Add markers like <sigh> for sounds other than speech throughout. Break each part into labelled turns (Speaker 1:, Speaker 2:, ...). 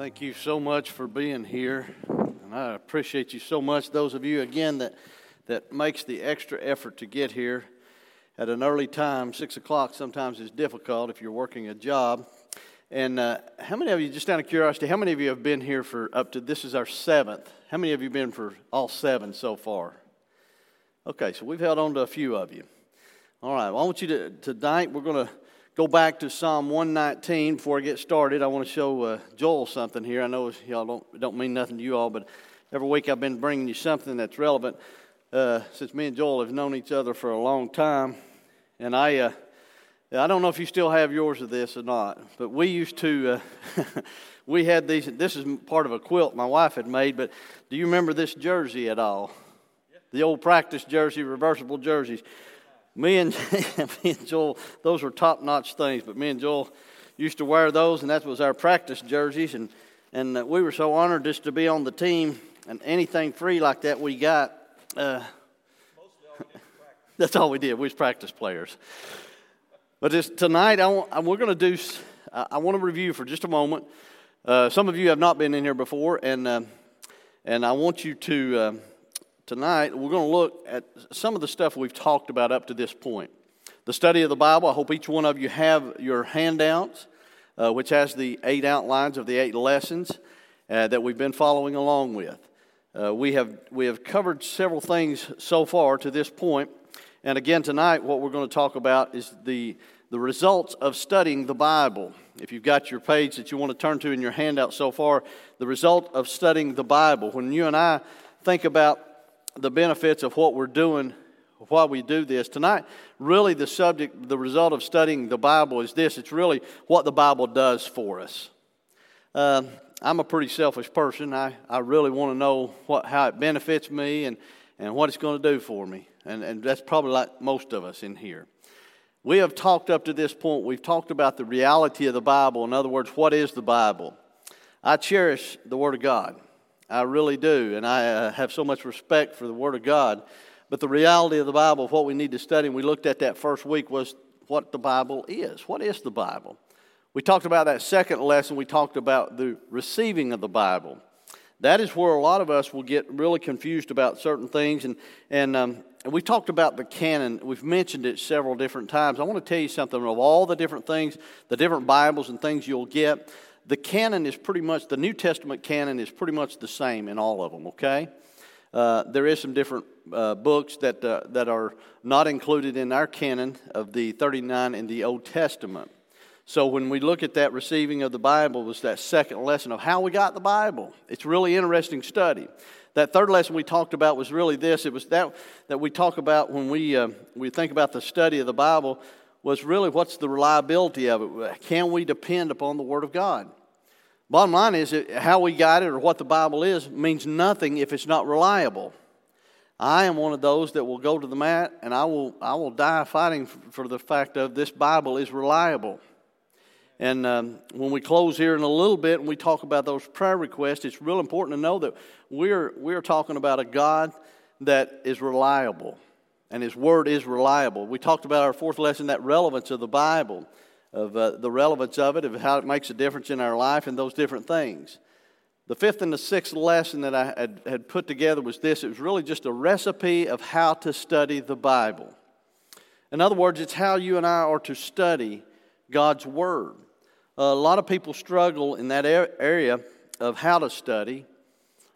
Speaker 1: Thank you so much for being here. And I appreciate you so much. Those of you, again, that, that makes the extra effort to get here at an early time. Six o'clock sometimes is difficult if you're working a job. And uh, how many of you, just out of curiosity, how many of you have been here for up to, this is our seventh. How many of you been for all seven so far? Okay, so we've held on to a few of you. All right, well, I want you to, tonight, we're going to go back to Psalm 119 before I get started. I want to show uh, Joel something here. I know y'all don't, don't mean nothing to you all, but every week I've been bringing you something that's relevant uh, since me and Joel have known each other for a long time. And I, uh, I don't know if you still have yours of this or not, but we used to, uh, <laughs> we had these, this is part of a quilt my wife had made, but do you remember this jersey at all? The old practice jersey, reversible jerseys me and, <laughs> me and Joel, those were top notch things, but me and Joel used to wear those, and that was our practice jerseys. And, and uh, we were so honored just to be on the team, and anything free like that we got. Uh, <laughs> that's all we did. We was practice players. But tonight, I want, we're going to do, I want to review for just a moment. Uh, some of you have not been in here before, and, uh, and I want you to uh, tonight we're going to look at some of the stuff we've talked about up to this point. The study of the Bible, I hope each one of you have your handouts, uh, which has the eight outlines of the eight lessons uh, that we've been following along with. Uh, we, have, we have covered several things so far to this point, and again tonight, what we're going to talk about is the, the results of studying the Bible. If you've got your page that you want to turn to in your handout so far, the result of studying the Bible. When you and I think about the benefits of what we're doing while we do this. Tonight, really, the subject, the result of studying the Bible is this it's really what the Bible does for us. Uh, I'm a pretty selfish person. I, I really want to know what, how it benefits me and, and what it's going to do for me. And, and that's probably like most of us in here. We have talked up to this point, we've talked about the reality of the Bible. In other words, what is the Bible? I cherish the Word of God. I really do. And I uh, have so much respect for the Word of God. But the reality of the Bible, what we need to study, and we looked at that first week, was what the Bible is. What is the Bible? We talked about that second lesson, we talked about the receiving of the Bible. That is where a lot of us will get really confused about certain things. And, and, um, and we talked about the canon. We've mentioned it several different times. I want to tell you something of all the different things, the different Bibles and things you'll get the canon is pretty much, the New Testament canon is pretty much the same in all of them, okay? Uh, there is some different uh, books that, uh, that are not included in our canon of the 39 in the Old Testament. So when we look at that receiving of the Bible, was that second lesson of how we got the Bible. It's really interesting study. That third lesson we talked about was really this. It was that that we talk about when we uh, we think about the study of the Bible was really what's the reliability of it? Can we depend upon the Word of God? Bottom line is how we got it or what the Bible is means nothing if it's not reliable. I am one of those that will go to the mat and I will, I will die fighting for the fact of this Bible is reliable. And um, when we close here in a little bit and we talk about those prayer requests, it's real important to know that we're, we're talking about a God that is reliable and His Word is reliable. We talked about our fourth lesson, that relevance of the Bible of uh, the relevance of it, of how it makes a difference in our life, and those different things. The fifth and the sixth lesson that I had, had put together was this it was really just a recipe of how to study the Bible. In other words, it's how you and I are to study God's Word. a lot of people struggle in that area of how to study,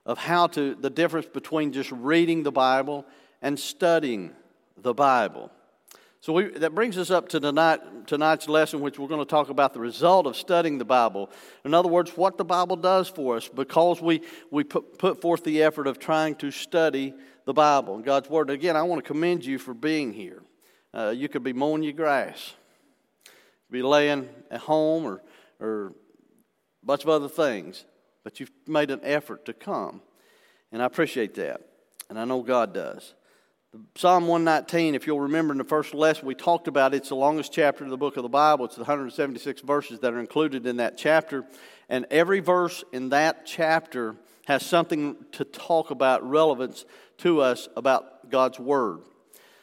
Speaker 1: of how to, the difference between just reading the Bible and studying the Bible. So we, that brings us up to tonight, tonight's lesson, which we're going to talk about the result of studying the Bible. In other words, what the Bible does for us because we, we put, put forth the effort of trying to study the Bible and God's Word. Again, I want to commend you for being here. Uh, you could be mowing your grass, be laying at home, or, or a bunch of other things, but you've made an effort to come. And I appreciate that. And I know God does. Psalm 119, if you'll remember in the first lesson, we talked about it's the longest chapter of the book of the Bible. It's the 176 verses that are included in that chapter. And every verse in that chapter has something to talk about relevance to us about God's Word.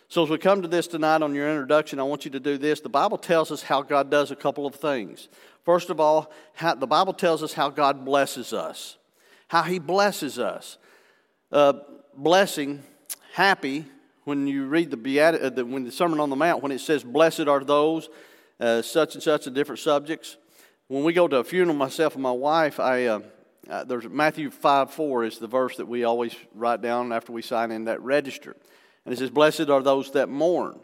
Speaker 1: So, as we come to this tonight on your introduction, I want you to do this. The Bible tells us how God does a couple of things. First of all, how, the Bible tells us how God blesses us, how He blesses us. Uh, blessing, happy, when you read the, Beat- uh, the, when the Sermon on the Mount, when it says, Blessed are those, uh, such and such, and different subjects. When we go to a funeral, myself and my wife, I, uh, uh, there's Matthew 5 4 is the verse that we always write down after we sign in that register. And it says, Blessed are those that mourn.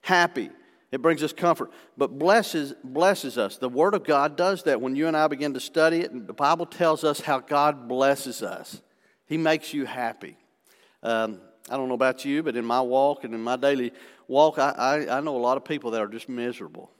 Speaker 1: Happy. It brings us comfort. But blesses, blesses us. The Word of God does that when you and I begin to study it. And the Bible tells us how God blesses us. He makes you happy. Um, I don't know about you, but in my walk and in my daily walk, I, I, I know a lot of people that are just miserable.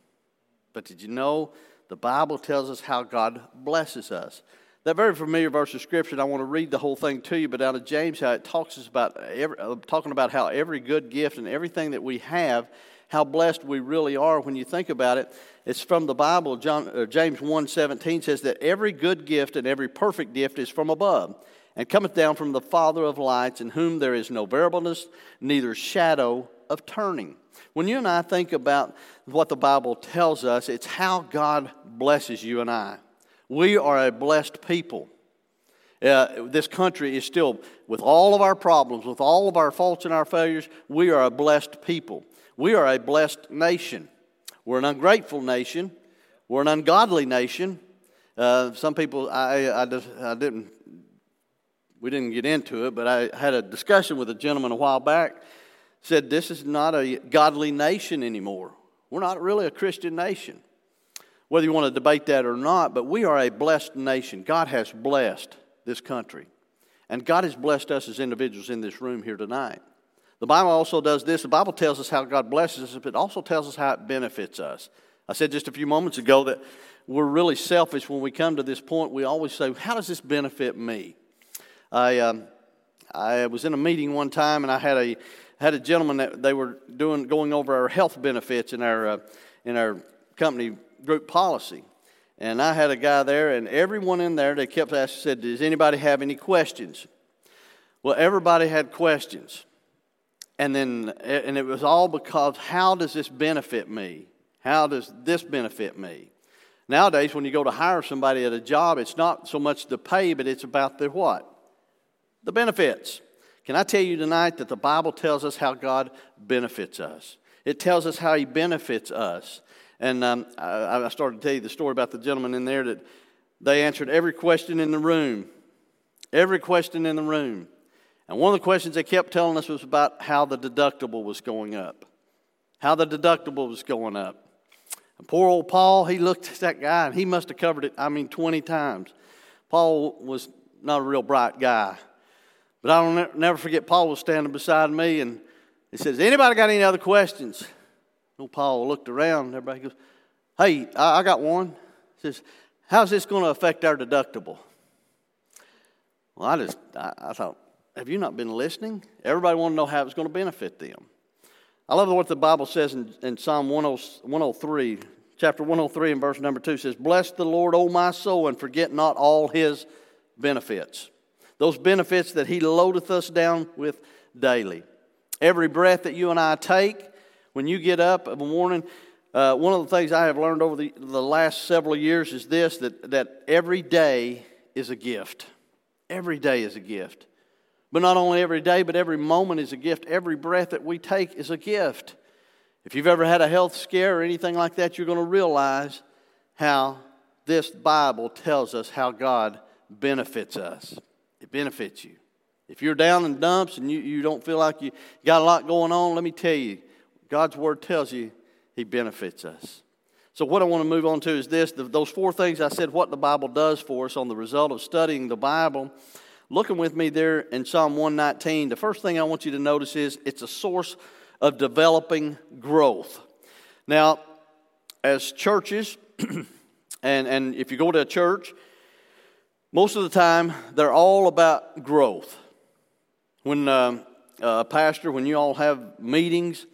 Speaker 1: But did you know the Bible tells us how God blesses us? That very familiar verse of scripture, I want to read the whole thing to you, but out of James, how it talks about every, uh, talking about how every good gift and everything that we have, how blessed we really are when you think about it. It's from the Bible. John, uh, James 1.17 says that every good gift and every perfect gift is from above and cometh down from the Father of lights, in whom there is no variableness, neither shadow of turning. When you and I think about what the Bible tells us, it's how God blesses you and I. We are a blessed people. Uh, this country is still, with all of our problems, with all of our faults and our failures, we are a blessed people. We are a blessed nation. We're an ungrateful nation. We're an ungodly nation. Uh, some people, I, I, just, I didn't, we didn't get into it, but I had a discussion with a gentleman a while back. Said this is not a godly nation anymore. We're not really a Christian nation whether you want to debate that or not, but we are a blessed nation. God has blessed this country. And God has blessed us as individuals in this room here tonight. The Bible also does this. The Bible tells us how God blesses us, but it also tells us how it benefits us. I said just a few moments ago that we're really selfish when we come to this point. We always say, How does this benefit me? I, um, I was in a meeting one time and I had a, had a gentleman that they were doing, going over our health benefits in our, uh, in our company group policy. And I had a guy there, and everyone in there, they kept asking, said, Does anybody have any questions? Well, everybody had questions. And then, and it was all because how does this benefit me? How does this benefit me? Nowadays, when you go to hire somebody at a job, it's not so much the pay, but it's about the what? The benefits. Can I tell you tonight that the Bible tells us how God benefits us? It tells us how He benefits us. And um, I, I started to tell you the story about the gentleman in there that they answered every question in the room. Every question in the room. And one of the questions they kept telling us was about how the deductible was going up. How the deductible was going up. And poor old Paul, he looked at that guy and he must have covered it, I mean, 20 times. Paul was not a real bright guy. But I don't never forget, Paul was standing beside me and he says, Anybody got any other questions? Old Paul looked around, everybody goes, Hey, I, I got one. He says, How's this going to affect our deductible? Well, I just, I, I thought, have you not been listening? Everybody wanted to know how it's going to benefit them. I love what the Bible says in, in Psalm 103, chapter 103 and verse number 2 says, Bless the Lord, O my soul, and forget not all his benefits. Those benefits that he loadeth us down with daily. Every breath that you and I take, when you get up in the morning, uh, one of the things I have learned over the, the last several years is this that, that every day is a gift. Every day is a gift. But not only every day, but every moment is a gift. Every breath that we take is a gift. If you've ever had a health scare or anything like that, you're going to realize how this Bible tells us how God benefits us. It benefits you. If you're down in dumps and you, you don't feel like you got a lot going on, let me tell you, God's word tells you he benefits us. So, what I want to move on to is this those four things I said, what the Bible does for us on the result of studying the Bible. Looking with me there in Psalm 119, the first thing I want you to notice is it's a source of developing growth. Now, as churches, <clears throat> and, and if you go to a church, most of the time they're all about growth. When um, a pastor, when you all have meetings,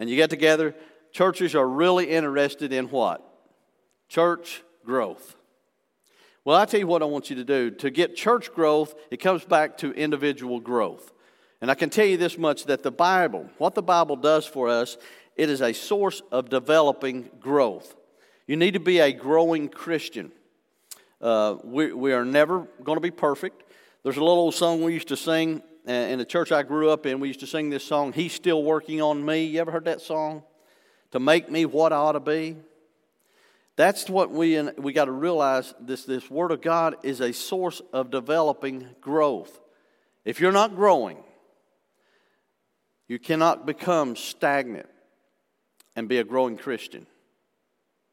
Speaker 1: and you get together, churches are really interested in what? Church growth. Well, I tell you what I want you to do. To get church growth, it comes back to individual growth. And I can tell you this much that the Bible, what the Bible does for us, it is a source of developing growth. You need to be a growing Christian. Uh, we, we are never going to be perfect. There's a little old song we used to sing in the church I grew up in. We used to sing this song, He's Still Working on Me. You ever heard that song? To make me what I ought to be. That's what we, we got to realize this, this Word of God is a source of developing growth. If you're not growing, you cannot become stagnant and be a growing Christian.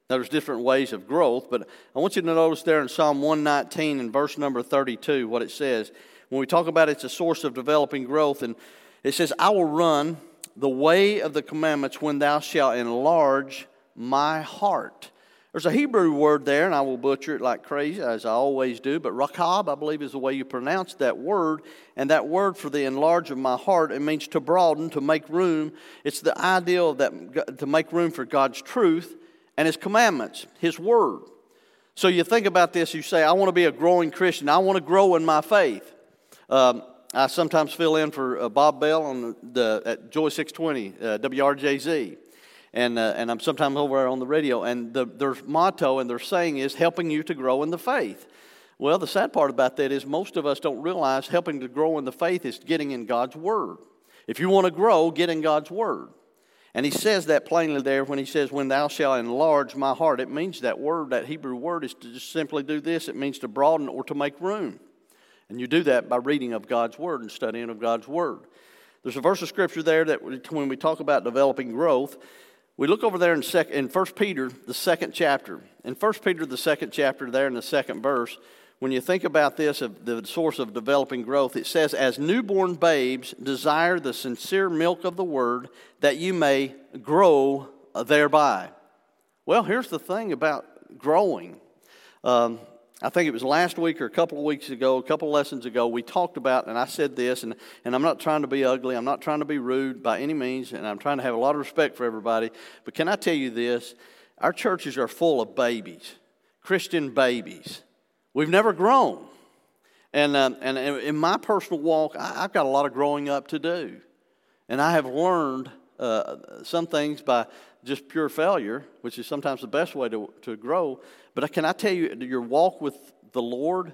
Speaker 1: Now, there's different ways of growth, but I want you to notice there in Psalm 119 and verse number 32 what it says. When we talk about it's a source of developing growth, and it says, I will run the way of the commandments when thou shalt enlarge my heart. There's a Hebrew word there, and I will butcher it like crazy, as I always do, but rakab, I believe, is the way you pronounce that word. And that word for the enlarge of my heart, it means to broaden, to make room. It's the ideal that to make room for God's truth and His commandments, His Word. So you think about this, you say, I want to be a growing Christian, I want to grow in my faith. Um, I sometimes fill in for uh, Bob Bell on the, at Joy 620, uh, WRJZ. And, uh, and I'm sometimes over there on the radio, and the, their motto and their saying is helping you to grow in the faith. Well, the sad part about that is most of us don't realize helping to grow in the faith is getting in God's Word. If you want to grow, get in God's Word. And he says that plainly there when he says, When thou shalt enlarge my heart. It means that word, that Hebrew word, is to just simply do this. It means to broaden or to make room. And you do that by reading of God's word and studying of God's word. There's a verse of scripture there that when we talk about developing growth, we look over there in, sec, in 1 Peter, the second chapter. In 1 Peter, the second chapter, there in the second verse, when you think about this, of the source of developing growth, it says, As newborn babes desire the sincere milk of the word, that you may grow thereby. Well, here's the thing about growing. Um, I think it was last week or a couple of weeks ago, a couple of lessons ago, we talked about, and I said this, and, and I'm not trying to be ugly, I'm not trying to be rude by any means, and I'm trying to have a lot of respect for everybody. But can I tell you this? Our churches are full of babies, Christian babies. We've never grown. And, uh, and in my personal walk, I, have got a lot of growing up to do. And I have learned uh, some things by just pure failure, which is sometimes the best way to, to grow. But can I tell you, your walk with the Lord,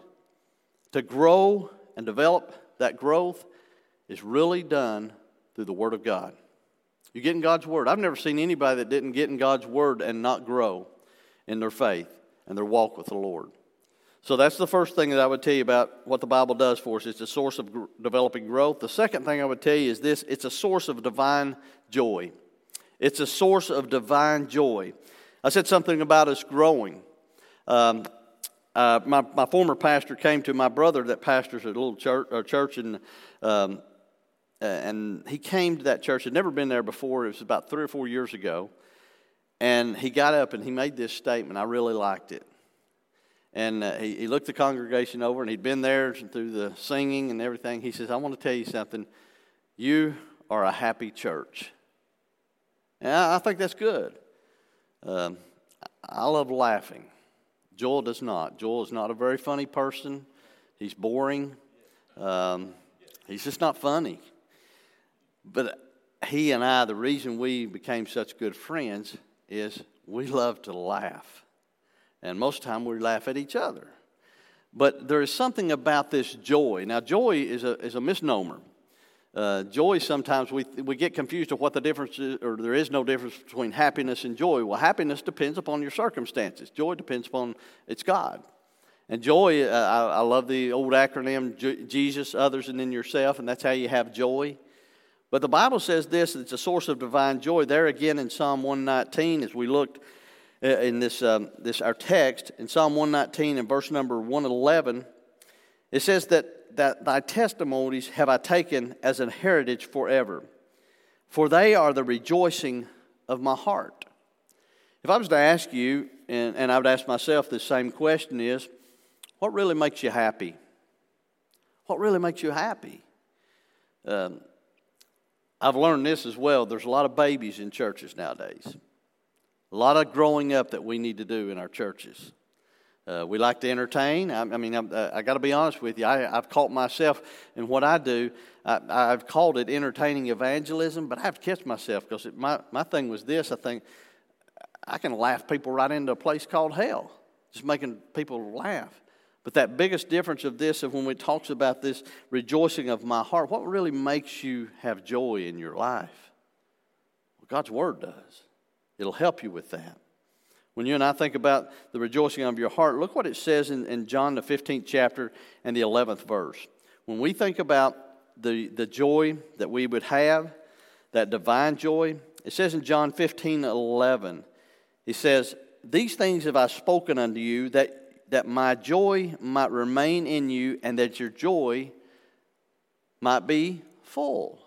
Speaker 1: to grow and develop that growth, is really done through the Word of God. You get in God's Word. I've never seen anybody that didn't get in God's Word and not grow in their faith and their walk with the Lord. So that's the first thing that I would tell you about what the Bible does for us. It's a source of gr- developing growth. The second thing I would tell you is this it's a source of divine joy. It's a source of divine joy. I said something about us growing. Um, uh, my, my former pastor came to my brother that pastors a little church, uh, church and, um, and he came to that church. Had never been there before. It was about three or four years ago. And he got up and he made this statement. I really liked it. And uh, he, he looked the congregation over, and he'd been there through the singing and everything. He says, I want to tell you something. You are a happy church. And I, I think that's good. Um, I love laughing. Joel does not. Joel is not a very funny person. He's boring. Um, he's just not funny. But he and I, the reason we became such good friends is we love to laugh. And most of the time we laugh at each other. But there is something about this joy. Now, joy is a, is a misnomer. Uh, joy, sometimes we, we get confused of what the difference is, or there is no difference between happiness and joy. Well, happiness depends upon your circumstances, joy depends upon it's God. And joy, uh, I, I, love the old acronym Jesus, others, and then yourself, and that's how you have joy. But the Bible says this it's a source of divine joy. There again in Psalm 119, as we looked in this, um, this our text in Psalm 119 and verse number 111, it says that, that thy testimonies have I taken as an heritage forever, for they are the rejoicing of my heart. If I was to ask you, and, and I would ask myself the same question is, what really makes you happy? What really makes you happy? Um, I've learned this as well. There's a lot of babies in churches nowadays. A lot of growing up that we need to do in our churches. Uh, we like to entertain. I, I mean, I, I got to be honest with you. I, have caught myself in what I do. I, have called it entertaining evangelism, but I have to catch myself because my, my thing was this. I think I can laugh people right into a place called hell, just making people laugh. But that biggest difference of this, of when we talks about this rejoicing of my heart, what really makes you have joy in your life? Well, God's Word does. It'll help you with that. When you and I think about the rejoicing of your heart, look what it says in, in John, the 15th chapter and the 11th verse. When we think about the, the joy that we would have, that divine joy, it says in John 15, 11, he says, These things have I spoken unto you, that, that my joy might remain in you, and that your joy might be full.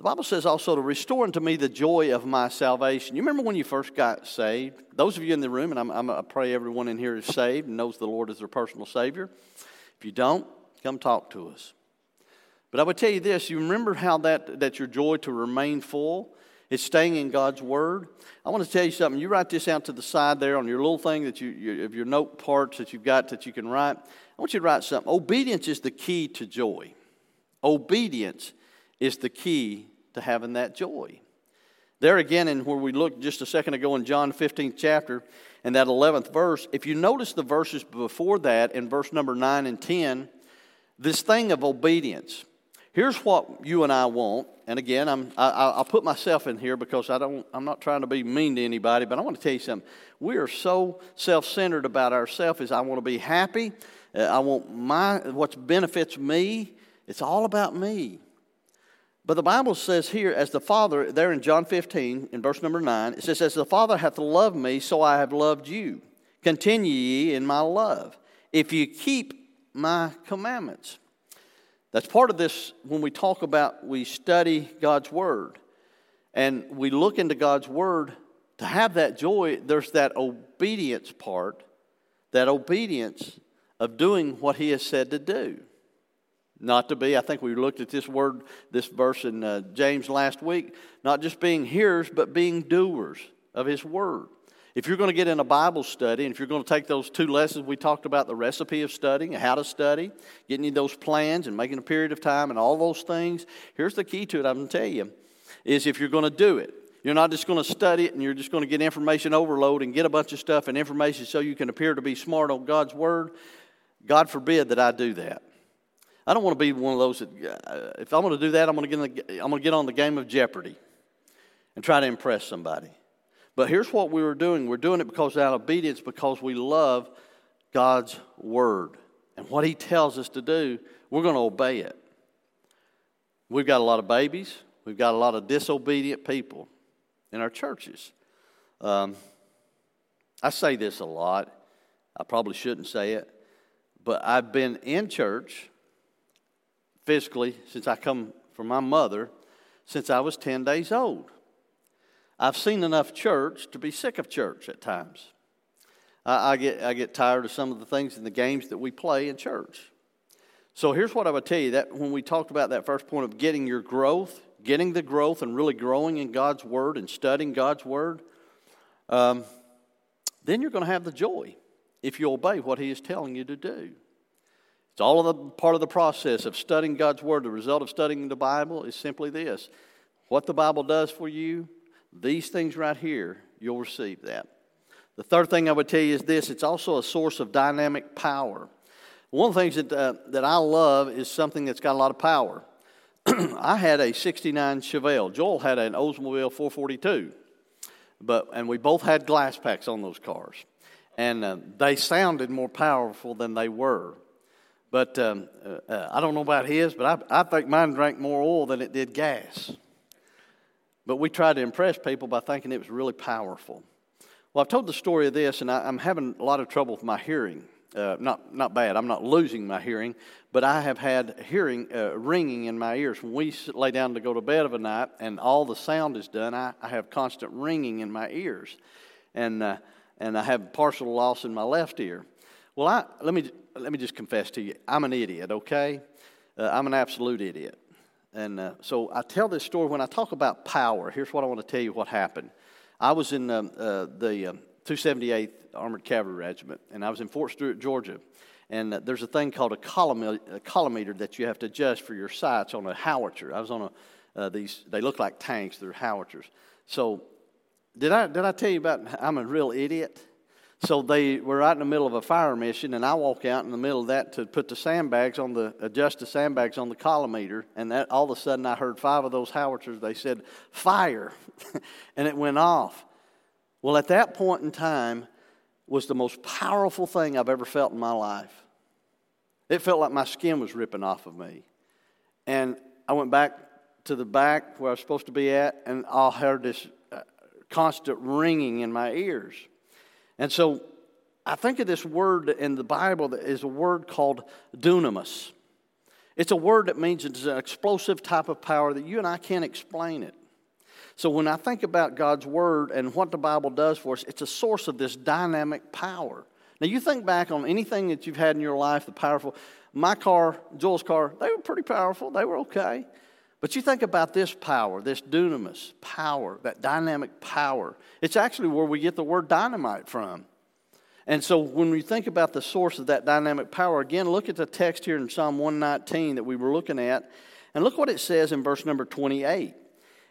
Speaker 1: The Bible says also to restore unto me the joy of my salvation. You remember when you first got saved? Those of you in the room, and I'm, I'm, i pray everyone in here is saved and knows the Lord is their personal Savior. If you don't, come talk to us. But I would tell you this you remember how that, that your joy to remain full is staying in God's Word? I want to tell you something. You write this out to the side there on your little thing that you, your, of your note parts that you've got that you can write. I want you to write something. Obedience is the key to joy. Obedience is the key to having that joy. There again, and where we looked just a second ago in John 15th chapter and that 11th verse, if you notice the verses before that in verse number 9 and 10, this thing of obedience. Here's what you and I want. And again, I'm, I, will put myself in here because I don't, I'm not trying to be mean to anybody, but I want to tell you something. We are so self centered about ourselves is I want to be happy. Uh, I want my, what benefits me. It's all about me. But the Bible says here, as the Father, there in John 15, in verse number 9, it says, As the Father hath loved me, so I have loved you. Continue ye in my love, if you keep my commandments. That's part of this when we talk about we study God's Word and we look into God's Word to have that joy, there's that obedience part, that obedience of doing what He has said to do. Not to be, I think we looked at this word, this verse in uh, James last week, not just being hearers, but being doers of his word. If you're going to get in a Bible study, and if you're going to take those two lessons we talked about the recipe of studying, how to study, getting you those plans and making a period of time and all those things, here's the key to it, I'm going to tell you, is if you're going to do it, you're not just going to study it and you're just going to get information overload and get a bunch of stuff and information so you can appear to be smart on God's word. God forbid that I do that. I don't want to be one of those that, uh, if I'm going to do that, I'm going to, get the, I'm going to get on the game of Jeopardy and try to impress somebody. But here's what we were doing we're doing it because out of obedience, because we love God's word. And what He tells us to do, we're going to obey it. We've got a lot of babies, we've got a lot of disobedient people in our churches. Um, I say this a lot. I probably shouldn't say it, but I've been in church physically since I come from my mother since I was 10 days old. I've seen enough church to be sick of church at times. I, I, get, I get tired of some of the things in the games that we play in church. So here's what I would tell you that when we talked about that first point of getting your growth, getting the growth and really growing in God's Word and studying God's Word, um, then you're going to have the joy if you obey what He is telling you to do. It's all of the part of the process of studying God's Word. The result of studying the Bible is simply this what the Bible does for you, these things right here, you'll receive that. The third thing I would tell you is this it's also a source of dynamic power. One of the things that, uh, that I love is something that's got a lot of power. <clears throat> I had a 69 Chevelle. Joel had an Oldsmobile 442. But, and we both had glass packs on those cars. And uh, they sounded more powerful than they were. But um, uh, uh, I don't know about his, but I, I think mine drank more oil than it did gas. But we tried to impress people by thinking it was really powerful. Well, I've told the story of this, and I, am having a lot of trouble with my hearing. Uh, not, not bad, I'm not losing my hearing, but I have had hearing uh, ringing in my ears. When we lay down to go to bed of a night and all the sound is done, I, I have constant ringing in my ears. And, uh, and I have partial loss in my left ear. Well, I, let, me, let me just confess to you I'm an idiot, okay? Uh, I'm an absolute idiot. And uh, so I tell this story when I talk about power. Here's what I want to tell you what happened. I was in um, uh, the 278th Armored Cavalry Regiment, and I was in Fort Stewart, Georgia. And uh, there's a thing called a, column, a collimator that you have to adjust for your sights on a howitzer. I was on a uh, these. They look like tanks. They're howitzers. So, did I did I tell you about? I'm a real idiot. So they were right in the middle of a fire mission, and I walk out in the middle of that to put the sandbags on the adjust the sandbags on the collimator, and that all of a sudden I heard five of those howitzers. They said fire, <laughs> and it went off. Well, at that point in time, was the most powerful thing I've ever felt in my life. It felt like my skin was ripping off of me, and I went back to the back where I was supposed to be at, and I heard this uh, constant ringing in my ears. And so I think of this word in the Bible that is a word called dunamis. It's a word that means it's an explosive type of power that you and I can't explain it. So when I think about God's word and what the Bible does for us, it's a source of this dynamic power. Now you think back on anything that you've had in your life, the powerful. My car, Joel's car, they were pretty powerful. They were okay. But you think about this power, this dunamis power, that dynamic power. It's actually where we get the word dynamite from. And so when we think about the source of that dynamic power, again, look at the text here in Psalm 119 that we were looking at, and look what it says in verse number 28.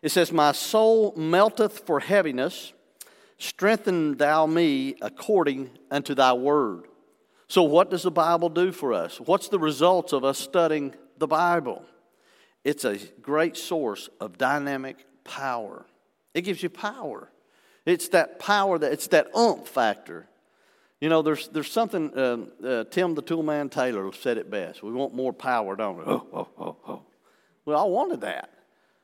Speaker 1: It says, My soul melteth for heaviness, strengthen thou me according unto thy word. So, what does the Bible do for us? What's the results of us studying the Bible? It's a great source of dynamic power. It gives you power. It's that power that it's that umph factor. You know, there's there's something. Uh, uh, Tim the Toolman Taylor said it best. We want more power, don't we? Oh, oh, oh, oh. Well, I wanted that.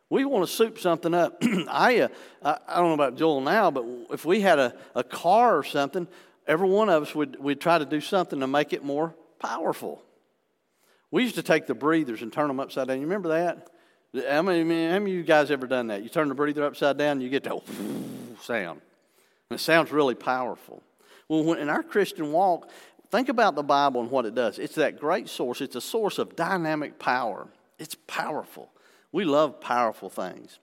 Speaker 1: We want to soup something up. <clears throat> I, uh, I, I don't know about Joel now, but if we had a, a car or something, every one of us would would try to do something to make it more powerful. We used to take the breathers and turn them upside down. You remember that? How many, how many of you guys ever done that? You turn the breather upside down, you get that <laughs> sound. And it sounds really powerful. Well, in our Christian walk, think about the Bible and what it does. It's that great source, it's a source of dynamic power. It's powerful. We love powerful things.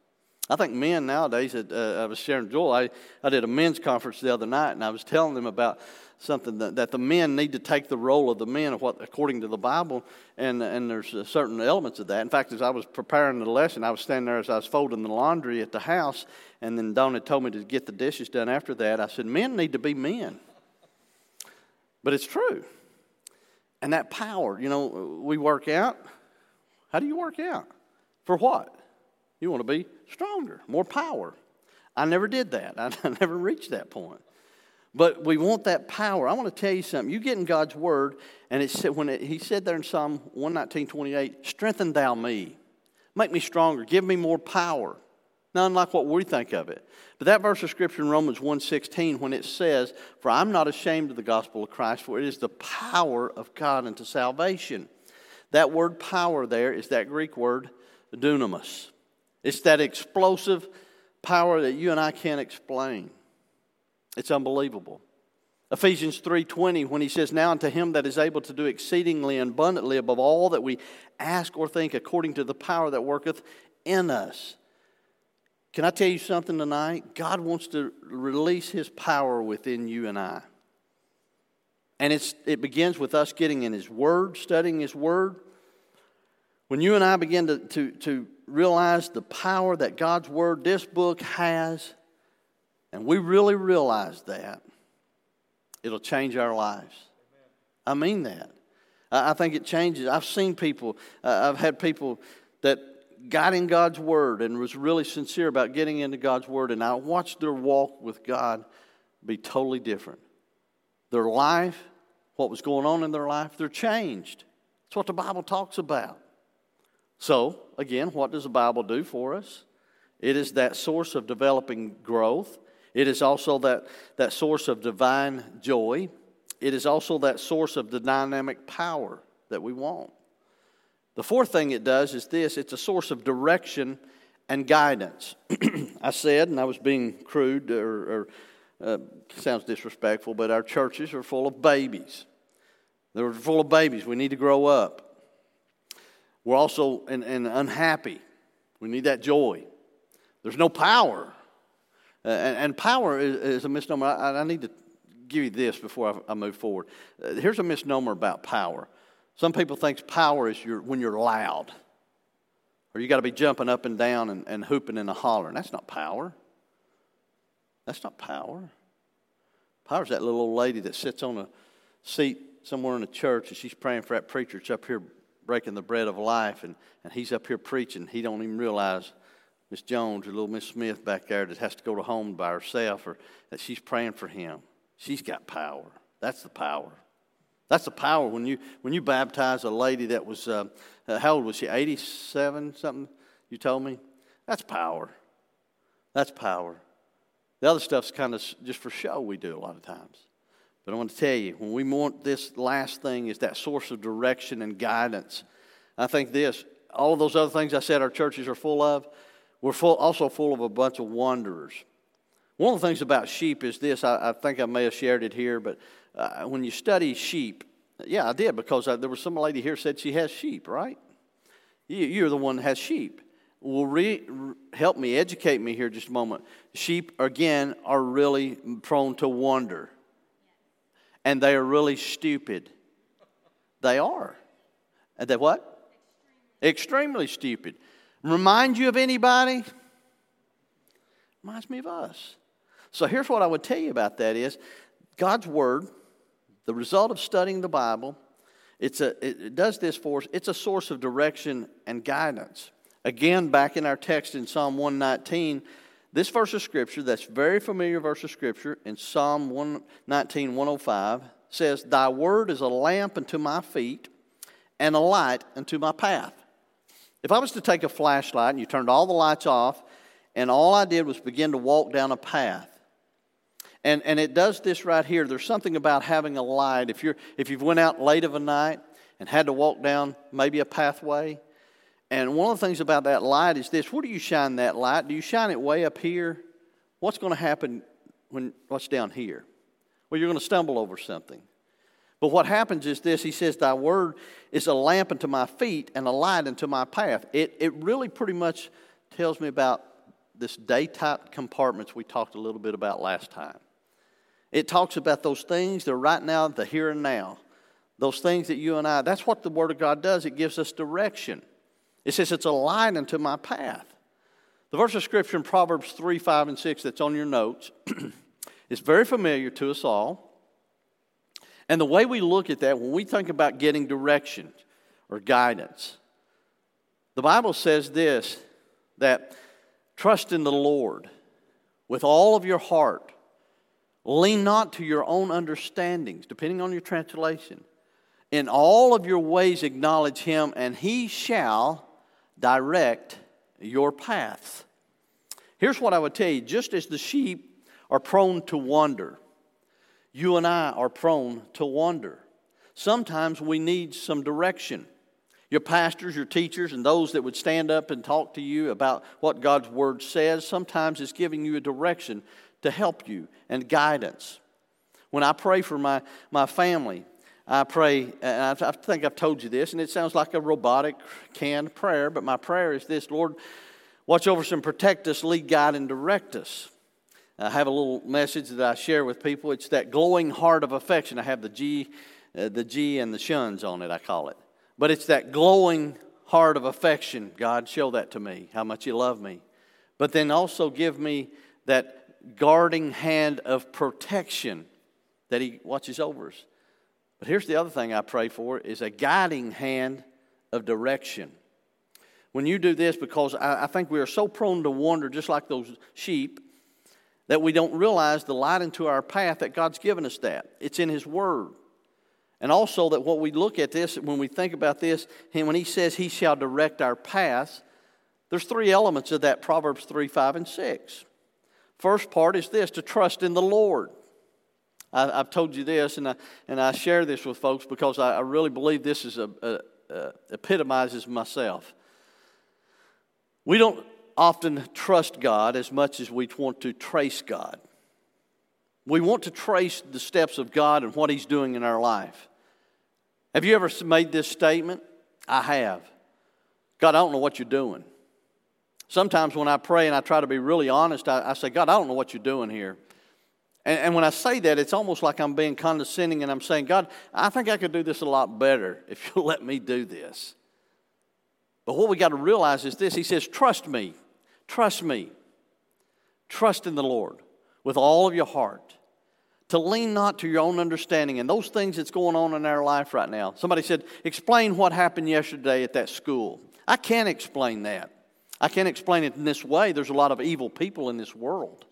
Speaker 1: I think men nowadays, uh, I was sharing Joel, I, I did a men's conference the other night, and I was telling them about something that, that the men need to take the role of the men what according to the Bible, and and there's certain elements of that. In fact, as I was preparing the lesson, I was standing there as I was folding the laundry at the house, and then Donna told me to get the dishes done after that. I said, men need to be men, but it's true. And that power, you know, we work out. How do you work out? For what? You want to be stronger, more power. I never did that. <laughs> I never reached that point. But we want that power. I want to tell you something. You get in God's word, and it said when it, he said there in Psalm 119, 28, strengthen thou me. Make me stronger. Give me more power. Not unlike what we think of it. But that verse of scripture in Romans 1:16, when it says, For I'm not ashamed of the gospel of Christ, for it is the power of God unto salvation. That word power there is that Greek word dunamis. It's that explosive power that you and I can't explain. It's unbelievable. Ephesians 3:20 when he says now unto him that is able to do exceedingly abundantly above all that we ask or think according to the power that worketh in us. Can I tell you something tonight? God wants to release his power within you and I. And it's, it begins with us getting in his word, studying his word. When you and I begin to, to, to realize the power that God's word, this book has, and we really realize that, it'll change our lives. I mean that. I think it changes. I've seen people, uh, I've had people that got in God's Word and was really sincere about getting into God's Word, and I watched their walk with God be totally different. Their life, what was going on in their life, they're changed. That's what the Bible talks about. So, again, what does the Bible do for us? It is that source of developing growth. It is also that, that source of divine joy. It is also that source of the dynamic power that we want. The fourth thing it does is this it's a source of direction and guidance. <clears throat> I said, and I was being crude or, or uh, sounds disrespectful, but our churches are full of babies. They're full of babies. We need to grow up. We're also and, and unhappy. We need that joy. There's no power. Uh, and, and, power is, is, a misnomer. I, I, need to give you this before I, I move forward. Uh, here's a misnomer about power. Some people think power is your, when you're loud, or you got to be jumping up and down and, and hooping and hollering. That's not power. That's not power. Power is that little old lady that sits on a seat somewhere in a church and she's praying for that preacher that's up here breaking the bread of life and, and he's up here preaching. He don't even realize Miss Jones or little Miss Smith back there that has to go to home by herself or that she's praying for him. She's got power. That's the power. That's the power when you when you baptize a lady that was uh, uh how old was she? Eighty seven something. You told me. That's power. That's power. The other stuff's kind of just for show. We do a lot of times. But I want to tell you, when we want this last thing is that source of direction and guidance. I think this, all of those other things I said our churches are full of, we're full, also full of a bunch of wanderers. One of the things about sheep is this I, I think I may have shared it here, but uh, when you study sheep, yeah, I did because I, there was some lady here said she has sheep, right? You, you're the one that has sheep. Well, re, re, help me, educate me here just a moment. Sheep, again, are really prone to wander and they are really stupid. They are. And they what? Extremely, stupid. Remind you of anybody? Reminds me of us. So here's what I would tell you about that is God's word, the result of studying the Bible, it's a, it does this for us. It's a source of direction and guidance. Again, back in our text in Psalm 119, this verse of Scripture, that's very familiar verse of Scripture in Psalm 119, 105, says, Thy word is a lamp unto my feet and a light unto my path. If I was to take a flashlight and you turned all the lights off, and all I did was begin to walk down a path, and, and it does this right here. There's something about having a light. If, you're, if you've went out late of a night and had to walk down maybe a pathway, and one of the things about that light is this where do you shine that light? Do you shine it way up here? What's going to happen when what's down here? Well, you're going to stumble over something. But what happens is this He says, Thy word is a lamp unto my feet and a light unto my path. It, it really pretty much tells me about this day-tight compartments we talked a little bit about last time. It talks about those things that are right now, the here and now. Those things that you and I, that's what the Word of God does. It gives us direction. It says it's a light unto my path. The verse of Scripture in Proverbs 3, 5, and 6 that's on your notes <clears throat> is very familiar to us all. And the way we look at that, when we think about getting direction or guidance, the Bible says this that trust in the Lord with all of your heart. Lean not to your own understandings, depending on your translation. In all of your ways acknowledge him, and he shall direct your paths. Here's what I would tell you just as the sheep are prone to wander, you and I are prone to wander. Sometimes we need some direction. Your pastors, your teachers, and those that would stand up and talk to you about what God's Word says, sometimes it's giving you a direction to help you and guidance. When I pray for my, my family, I pray, I think I've told you this, and it sounds like a robotic canned prayer, but my prayer is this Lord, watch over us and protect us, lead, guide, and direct us. I have a little message that I share with people. It's that glowing heart of affection. I have the G, uh, the G and the shuns on it, I call it. But it's that glowing heart of affection. God, show that to me, how much you love me. But then also give me that guarding hand of protection that He watches over us. But here's the other thing I pray for is a guiding hand of direction. When you do this, because I, I think we are so prone to wander, just like those sheep, that we don't realize the light into our path that God's given us that. It's in His Word. And also that what we look at this, when we think about this, and when He says He shall direct our paths, there's three elements of that Proverbs 3, 5, and 6. First part is this to trust in the Lord. I, have told you this, and I, and I share this with folks because I, I really believe this is a, a, a, epitomizes myself. We don't often trust God as much as we want to trace God. We want to trace the steps of God and what He's doing in our life. Have you ever made this statement? I have. God, I don't know what you're doing. Sometimes when I pray and I try to be really honest, I, I say, God, I don't know what you're doing here. And, and when I say that, it's almost like I'm being condescending and I'm saying, God, I think I could do this a lot better <laughs> if you'll let me do this. But what we got to realize is this He says, Trust me, trust me, trust in the Lord with all of your heart. To lean not to your own understanding and those things that's going on in our life right now. Somebody said, Explain what happened yesterday at that school. I can't explain that. I can't explain it in this way. There's a lot of evil people in this world.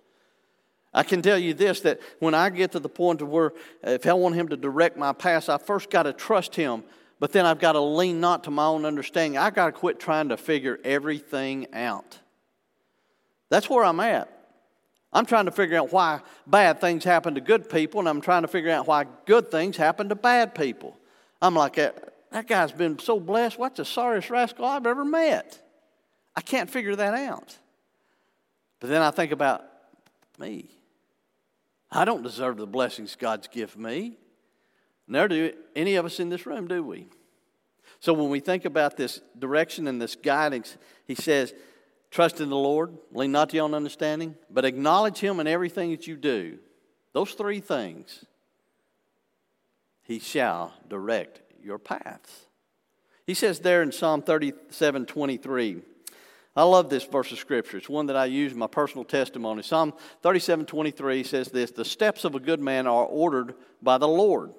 Speaker 1: I can tell you this that when I get to the point of where if I want Him to direct my path, I first got to trust Him, but then I've got to lean not to my own understanding. I've got to quit trying to figure everything out. That's where I'm at. I'm trying to figure out why bad things happen to good people, and I'm trying to figure out why good things happen to bad people. I'm like, that guy's been so blessed. What's the sorriest rascal I've ever met? I can't figure that out. But then I think about me. I don't deserve the blessings God's given me. Nor do any of us in this room, do we? So when we think about this direction and this guidance, he says, Trust in the Lord, lean not to your own understanding, but acknowledge Him in everything that you do. Those three things, He shall direct your paths. He says there in Psalm 37 23, I love this verse of Scripture. It's one that I use in my personal testimony. Psalm 37 23 says this The steps of a good man are ordered by the Lord.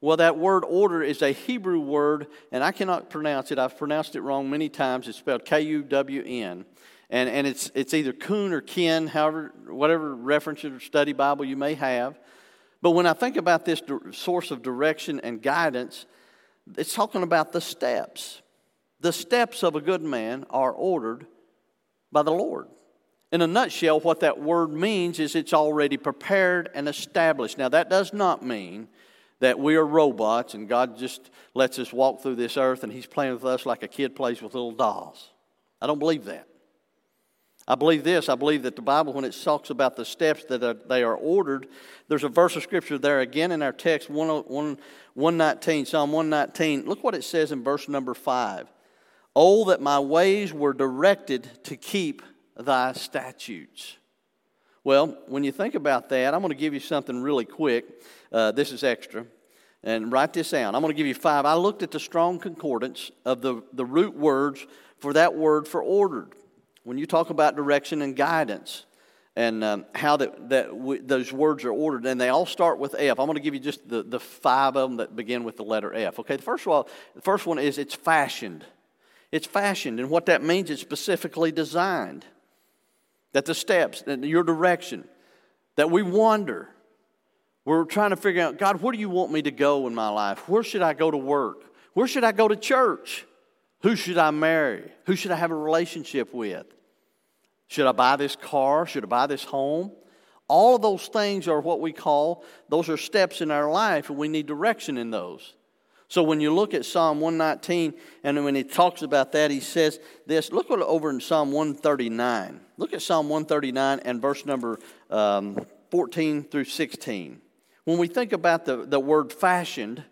Speaker 1: Well, that word order is a Hebrew word, and I cannot pronounce it. I've pronounced it wrong many times. It's spelled K U W N. And, and it's, it's either kun or kin, however, whatever reference or study Bible you may have. But when I think about this source of direction and guidance, it's talking about the steps. The steps of a good man are ordered by the Lord. In a nutshell, what that word means is it's already prepared and established. Now, that does not mean that we are robots and God just lets us walk through this earth and He's playing with us like a kid plays with little dolls. I don't believe that. I believe this. I believe that the Bible, when it talks about the steps that are, they are ordered, there's a verse of Scripture there again in our text, 119, Psalm 119. Look what it says in verse number 5. Oh, that my ways were directed to keep thy statutes. Well, when you think about that, I'm going to give you something really quick. Uh, this is extra. And write this down. I'm going to give you five. I looked at the strong concordance of the, the root words for that word for ordered. When you talk about direction and guidance and um, how that, that w- those words are ordered, and they all start with F. I'm going to give you just the, the five of them that begin with the letter F. Okay, the first, one, the first one is it's fashioned. It's fashioned, and what that means, it's specifically designed. That the steps, that your direction, that we wander. We're trying to figure out, God, where do you want me to go in my life? Where should I go to work? Where should I go to church? Who should I marry? Who should I have a relationship with? Should I buy this car? Should I buy this home? All of those things are what we call, those are steps in our life, and we need direction in those. So when you look at Psalm 119, and when he talks about that, he says this. Look over in Psalm 139. Look at Psalm 139 and verse number um, 14 through 16. When we think about the, the word fashioned,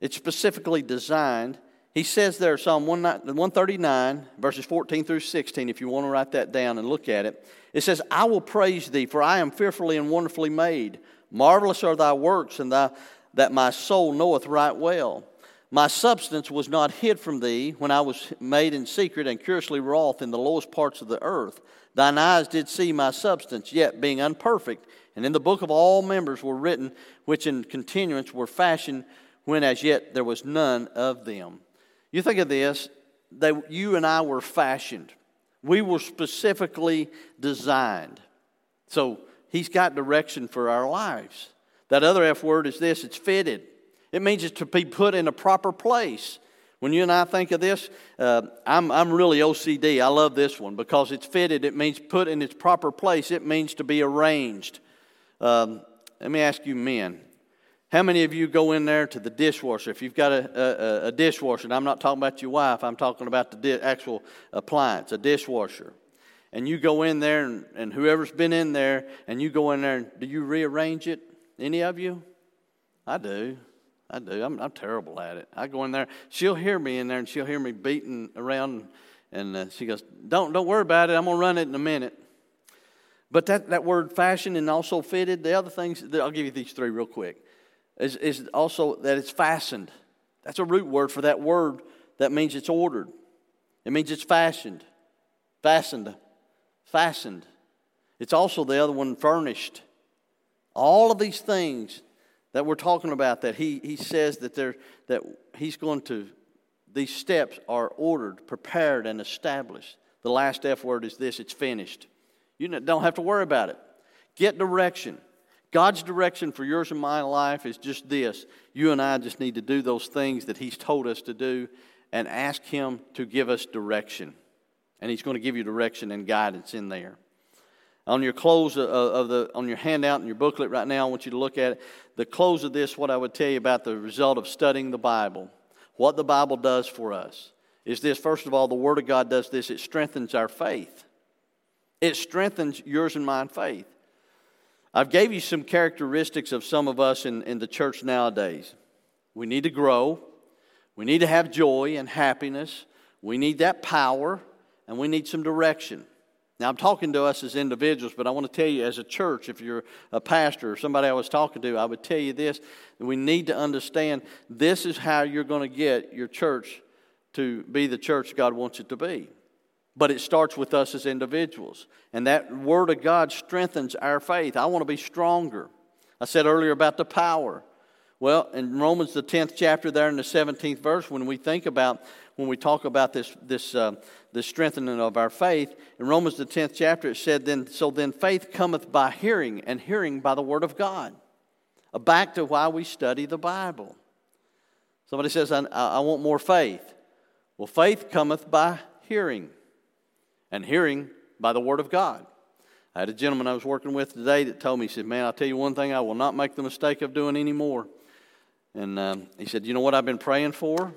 Speaker 1: it's specifically designed. He says there, Psalm 139, verses 14 through 16, if you want to write that down and look at it. It says, I will praise thee, for I am fearfully and wonderfully made. Marvelous are thy works, and thy that my soul knoweth right well. My substance was not hid from thee when I was made in secret and curiously wrought in the lowest parts of the earth. Thine eyes did see my substance, yet being unperfect. And in the book of all members were written, which in continuance were fashioned when as yet there was none of them. You think of this, that you and I were fashioned. We were specifically designed. So he's got direction for our lives. That other F word is this it's fitted. It means it's to be put in a proper place. When you and I think of this, uh, I'm, I'm really OCD. I love this one because it's fitted. It means put in its proper place. It means to be arranged. Um, let me ask you, men. How many of you go in there to the dishwasher? If you've got a, a, a dishwasher, and I'm not talking about your wife, I'm talking about the di- actual appliance, a dishwasher. And you go in there, and, and whoever's been in there, and you go in there, and do you rearrange it? Any of you? I do. I do. I'm, I'm terrible at it. I go in there. She'll hear me in there, and she'll hear me beating around, and uh, she goes, "Don't don't worry about it. I'm gonna run it in a minute." But that, that word fashioned and also fitted, the other things, I'll give you these three real quick, is, is also that it's fastened. That's a root word for that word that means it's ordered. It means it's fashioned, fastened, fastened. It's also the other one, furnished. All of these things that we're talking about, that he, he says that, they that he's going to, these steps are ordered, prepared, and established. The last F word is this it's finished. You don't have to worry about it. Get direction. God's direction for yours and my life is just this. You and I just need to do those things that He's told us to do and ask Him to give us direction. And He's going to give you direction and guidance in there. On your close uh, uh, of the on your handout and your booklet right now, I want you to look at it. The close of this, what I would tell you about the result of studying the Bible, what the Bible does for us, is this. First of all, the Word of God does this. It strengthens our faith. It strengthens yours and mine faith. I've gave you some characteristics of some of us in, in the church nowadays. We need to grow. We need to have joy and happiness. We need that power, and we need some direction. Now, I'm talking to us as individuals, but I want to tell you as a church, if you're a pastor or somebody I was talking to, I would tell you this we need to understand this is how you're going to get your church to be the church God wants it to be. But it starts with us as individuals. And that Word of God strengthens our faith. I want to be stronger. I said earlier about the power. Well, in Romans, the 10th chapter, there in the 17th verse, when we think about, when we talk about this, this, uh, this strengthening of our faith, in Romans, the 10th chapter, it said, then, So then faith cometh by hearing, and hearing by the Word of God. Uh, back to why we study the Bible. Somebody says, I, I want more faith. Well, faith cometh by hearing and hearing by the Word of God. I had a gentleman I was working with today that told me, he said, Man, I'll tell you one thing I will not make the mistake of doing anymore. And um, he said, You know what I've been praying for?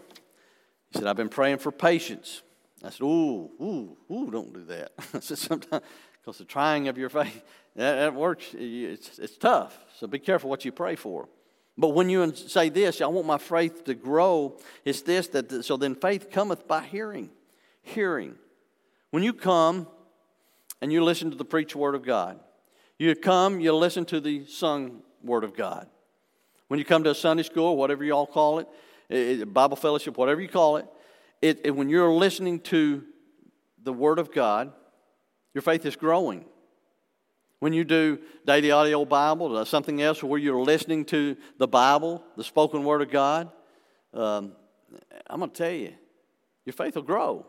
Speaker 1: He said, I've been praying for patience. I said, Ooh, ooh, ooh, don't do that. <laughs> I said, Sometimes, because the trying of your faith, <laughs> that, that works, it's, it's tough. So be careful what you pray for. But when you say this, I want my faith to grow, it's this that so then faith cometh by hearing. Hearing. When you come and you listen to the preached word of God, you come, you listen to the sung word of God. When you come to a Sunday school, whatever you all call it, it Bible fellowship, whatever you call it, it, it, when you're listening to the word of God, your faith is growing. When you do daily audio Bible or something else where you're listening to the Bible, the spoken word of God, um, I'm going to tell you, your faith will grow.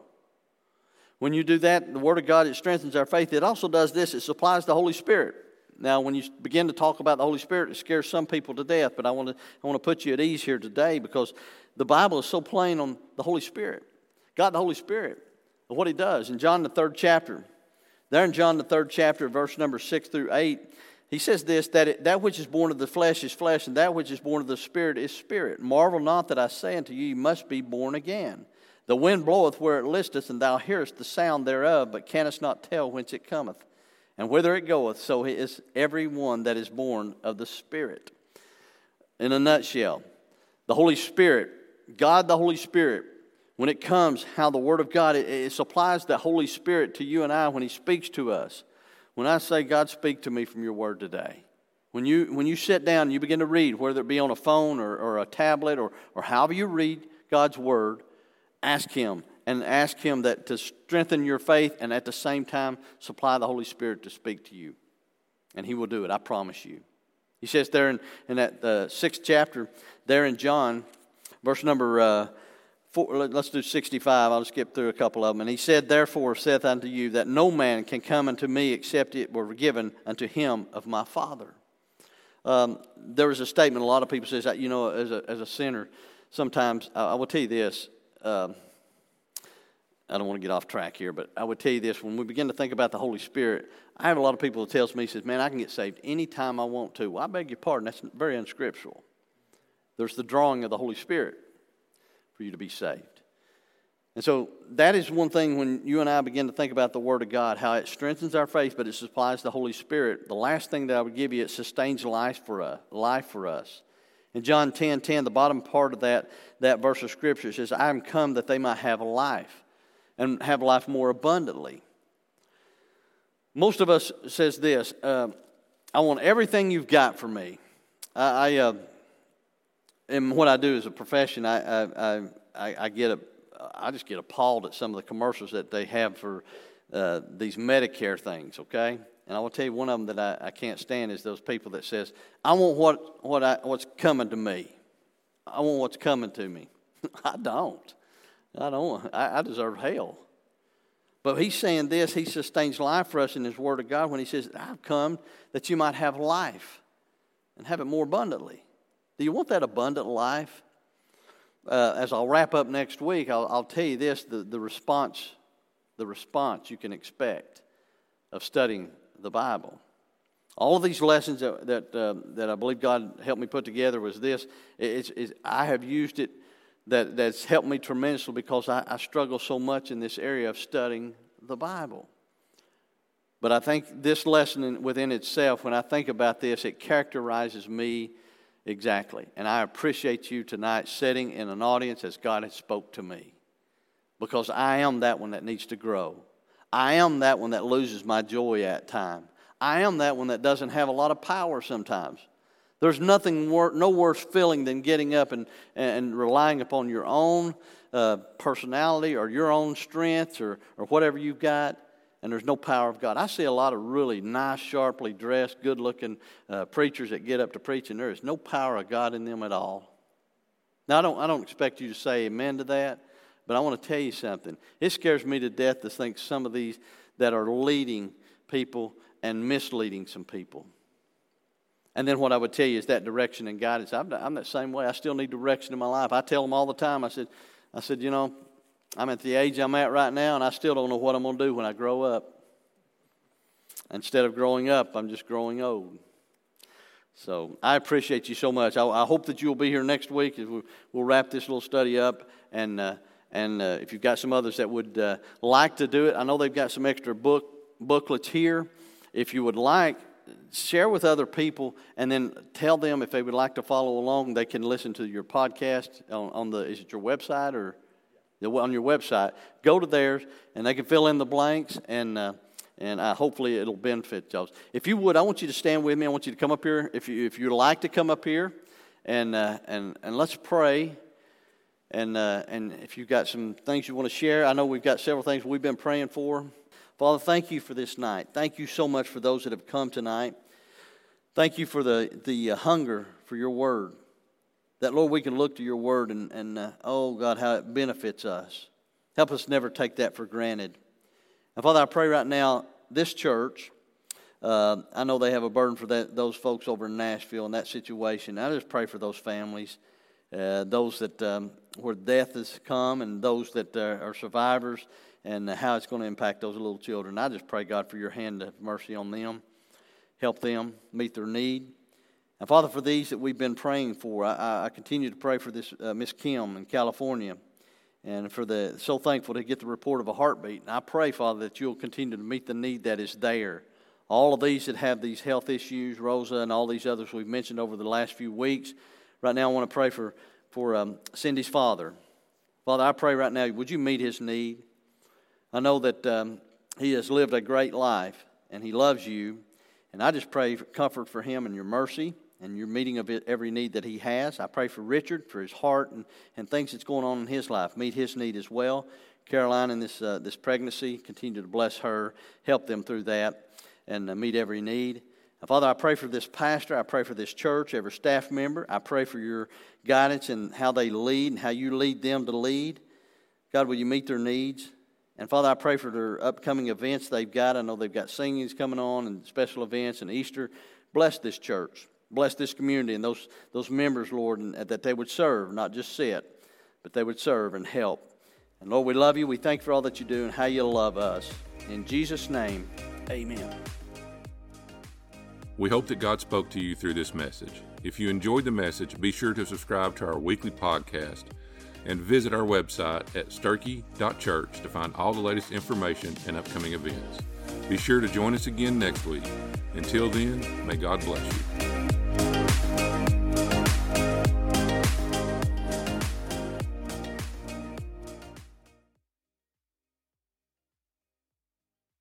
Speaker 1: When you do that, the Word of God, it strengthens our faith. It also does this it supplies the Holy Spirit. Now, when you begin to talk about the Holy Spirit, it scares some people to death, but I want to, I want to put you at ease here today because the Bible is so plain on the Holy Spirit. God, the Holy Spirit, what He does. In John, the third chapter, there in John, the third chapter, verse number six through eight, he says this that it, that which is born of the flesh is flesh, and that which is born of the spirit is spirit. Marvel not that I say unto you, you must be born again. The wind bloweth where it listeth, and thou hearest the sound thereof, but canst not tell whence it cometh, and whither it goeth. So is every one that is born of the Spirit. In a nutshell, the Holy Spirit, God the Holy Spirit, when it comes, how the Word of God, it, it supplies the Holy Spirit to you and I when He speaks to us. When I say, God, speak to me from your Word today. When you, when you sit down and you begin to read, whether it be on a phone or, or a tablet or, or however you read God's Word, ask Him and ask Him that to strengthen your faith and at the same time supply the Holy Spirit to speak to you. And He will do it, I promise you. He says there in, in that uh, sixth chapter, there in John, verse number uh, four, let's do 65. I'll skip through a couple of them. And he said, Therefore saith unto you that no man can come unto me except it were given unto him of my Father. Um, a statement a lot of people says that, you know, as a, as a sinner, sometimes, I, I will tell you this, um, I don't want to get off track here, but I would tell you this: when we begin to think about the Holy Spirit, I have a lot of people that tells me, "says Man, I can get saved anytime I want to." Well, I beg your pardon. That's very unscriptural. There's the drawing of the Holy Spirit for you to be saved, and so that is one thing when you and I begin to think about the Word of God, how it strengthens our faith, but it supplies the Holy Spirit. The last thing that I would give you, it sustains life for us. Life for us. In John 10 10, the bottom part of that, that verse of Scripture says, I am come that they might have life and have life more abundantly. most of us says this uh, I want everything you've got for me. I, I uh, and what I do as a profession, I, I, I, I, get a, I just get appalled at some of the commercials that they have for uh, these Medicare things, okay? And I will tell you one of them that I, I can't stand is those people that says, I want what, what I, what's coming to me. I want what's coming to me. <laughs> I don't. I don't. I, I deserve hell. But he's saying this, he sustains life for us in his word of God when he says, I've come that you might have life and have it more abundantly. Do you want that abundant life? Uh, as I'll wrap up next week, I'll, I'll tell you this the, the response the response you can expect of studying the Bible. All of these lessons that, that, uh, that I believe God helped me put together was this. It's, it's, I have used it that, that's helped me tremendously because I, I struggle so much in this area of studying the Bible. But I think this lesson within itself, when I think about this, it characterizes me exactly. And I appreciate you tonight sitting in an audience as God has spoke to me. Because I am that one that needs to grow. I am that one that loses my joy at time. I am that one that doesn't have a lot of power sometimes. There's nothing wor- no worse feeling than getting up and, and relying upon your own uh, personality or your own strength or, or whatever you've got, and there's no power of God. I see a lot of really nice, sharply dressed, good looking uh, preachers that get up to preach, and there is no power of God in them at all. Now, I don't, I don't expect you to say amen to that, but I want to tell you something. It scares me to death to think some of these that are leading people and misleading some people. And then what I would tell you is that direction and guidance. I'm, I'm that same way. I still need direction in my life. I tell them all the time. I said, I said, you know, I'm at the age I'm at right now, and I still don't know what I'm going to do when I grow up. Instead of growing up, I'm just growing old. So I appreciate you so much. I, I hope that you'll be here next week as we, will wrap this little study up. And, uh, and uh, if you've got some others that would uh, like to do it, I know they've got some extra book, booklets here. If you would like, share with other people and then tell them if they would like to follow along, they can listen to your podcast on, on the, is it your website or on your website? Go to theirs and they can fill in the blanks and, uh, and uh, hopefully it'll benefit y'all. If you would, I want you to stand with me. I want you to come up here. If, you, if you'd like to come up here and, uh, and, and let's pray. And, uh, and if you've got some things you want to share, I know we've got several things we've been praying for. Father, thank you for this night. Thank you so much for those that have come tonight. Thank you for the, the uh, hunger for your word. That, Lord, we can look to your word and, and uh, oh, God, how it benefits us. Help us never take that for granted. And Father, I pray right now, this church, uh, I know they have a burden for that, those folks over in Nashville in that situation. I just pray for those families, uh, those that um, where death has come, and those that uh, are survivors and how it's going to impact those little children. I just pray, God, for your hand of mercy on them. Help them meet their need. And Father, for these that we've been praying for, I, I continue to pray for this uh, Miss Kim in California, and for the so thankful to get the report of a heartbeat. And I pray, Father, that you'll continue to meet the need that is there. All of these that have these health issues, Rosa, and all these others we've mentioned over the last few weeks. Right now, I want to pray for for um, Cindy's father. Father, I pray right now, would you meet his need? I know that um, he has lived a great life and he loves you. And I just pray for comfort for him and your mercy and your meeting of every need that he has. I pray for Richard, for his heart and, and things that's going on in his life. Meet his need as well. Caroline in this, uh, this pregnancy, continue to bless her, help them through that, and uh, meet every need. And Father, I pray for this pastor. I pray for this church, every staff member. I pray for your guidance and how they lead and how you lead them to lead. God, will you meet their needs? And Father, I pray for their upcoming events they've got. I know they've got singings coming on and special events and Easter. Bless this church. Bless this community and those, those members, Lord, and that they would serve, not just sit, but they would serve and help. And Lord, we love you. We thank you for all that you do and how you love us. In Jesus' name, amen.
Speaker 2: We hope that God spoke to you through this message. If you enjoyed the message, be sure to subscribe to our weekly podcast and visit our website at sturkey.church to find all the latest information and upcoming events. Be sure to join us again next week. Until then, may God bless you.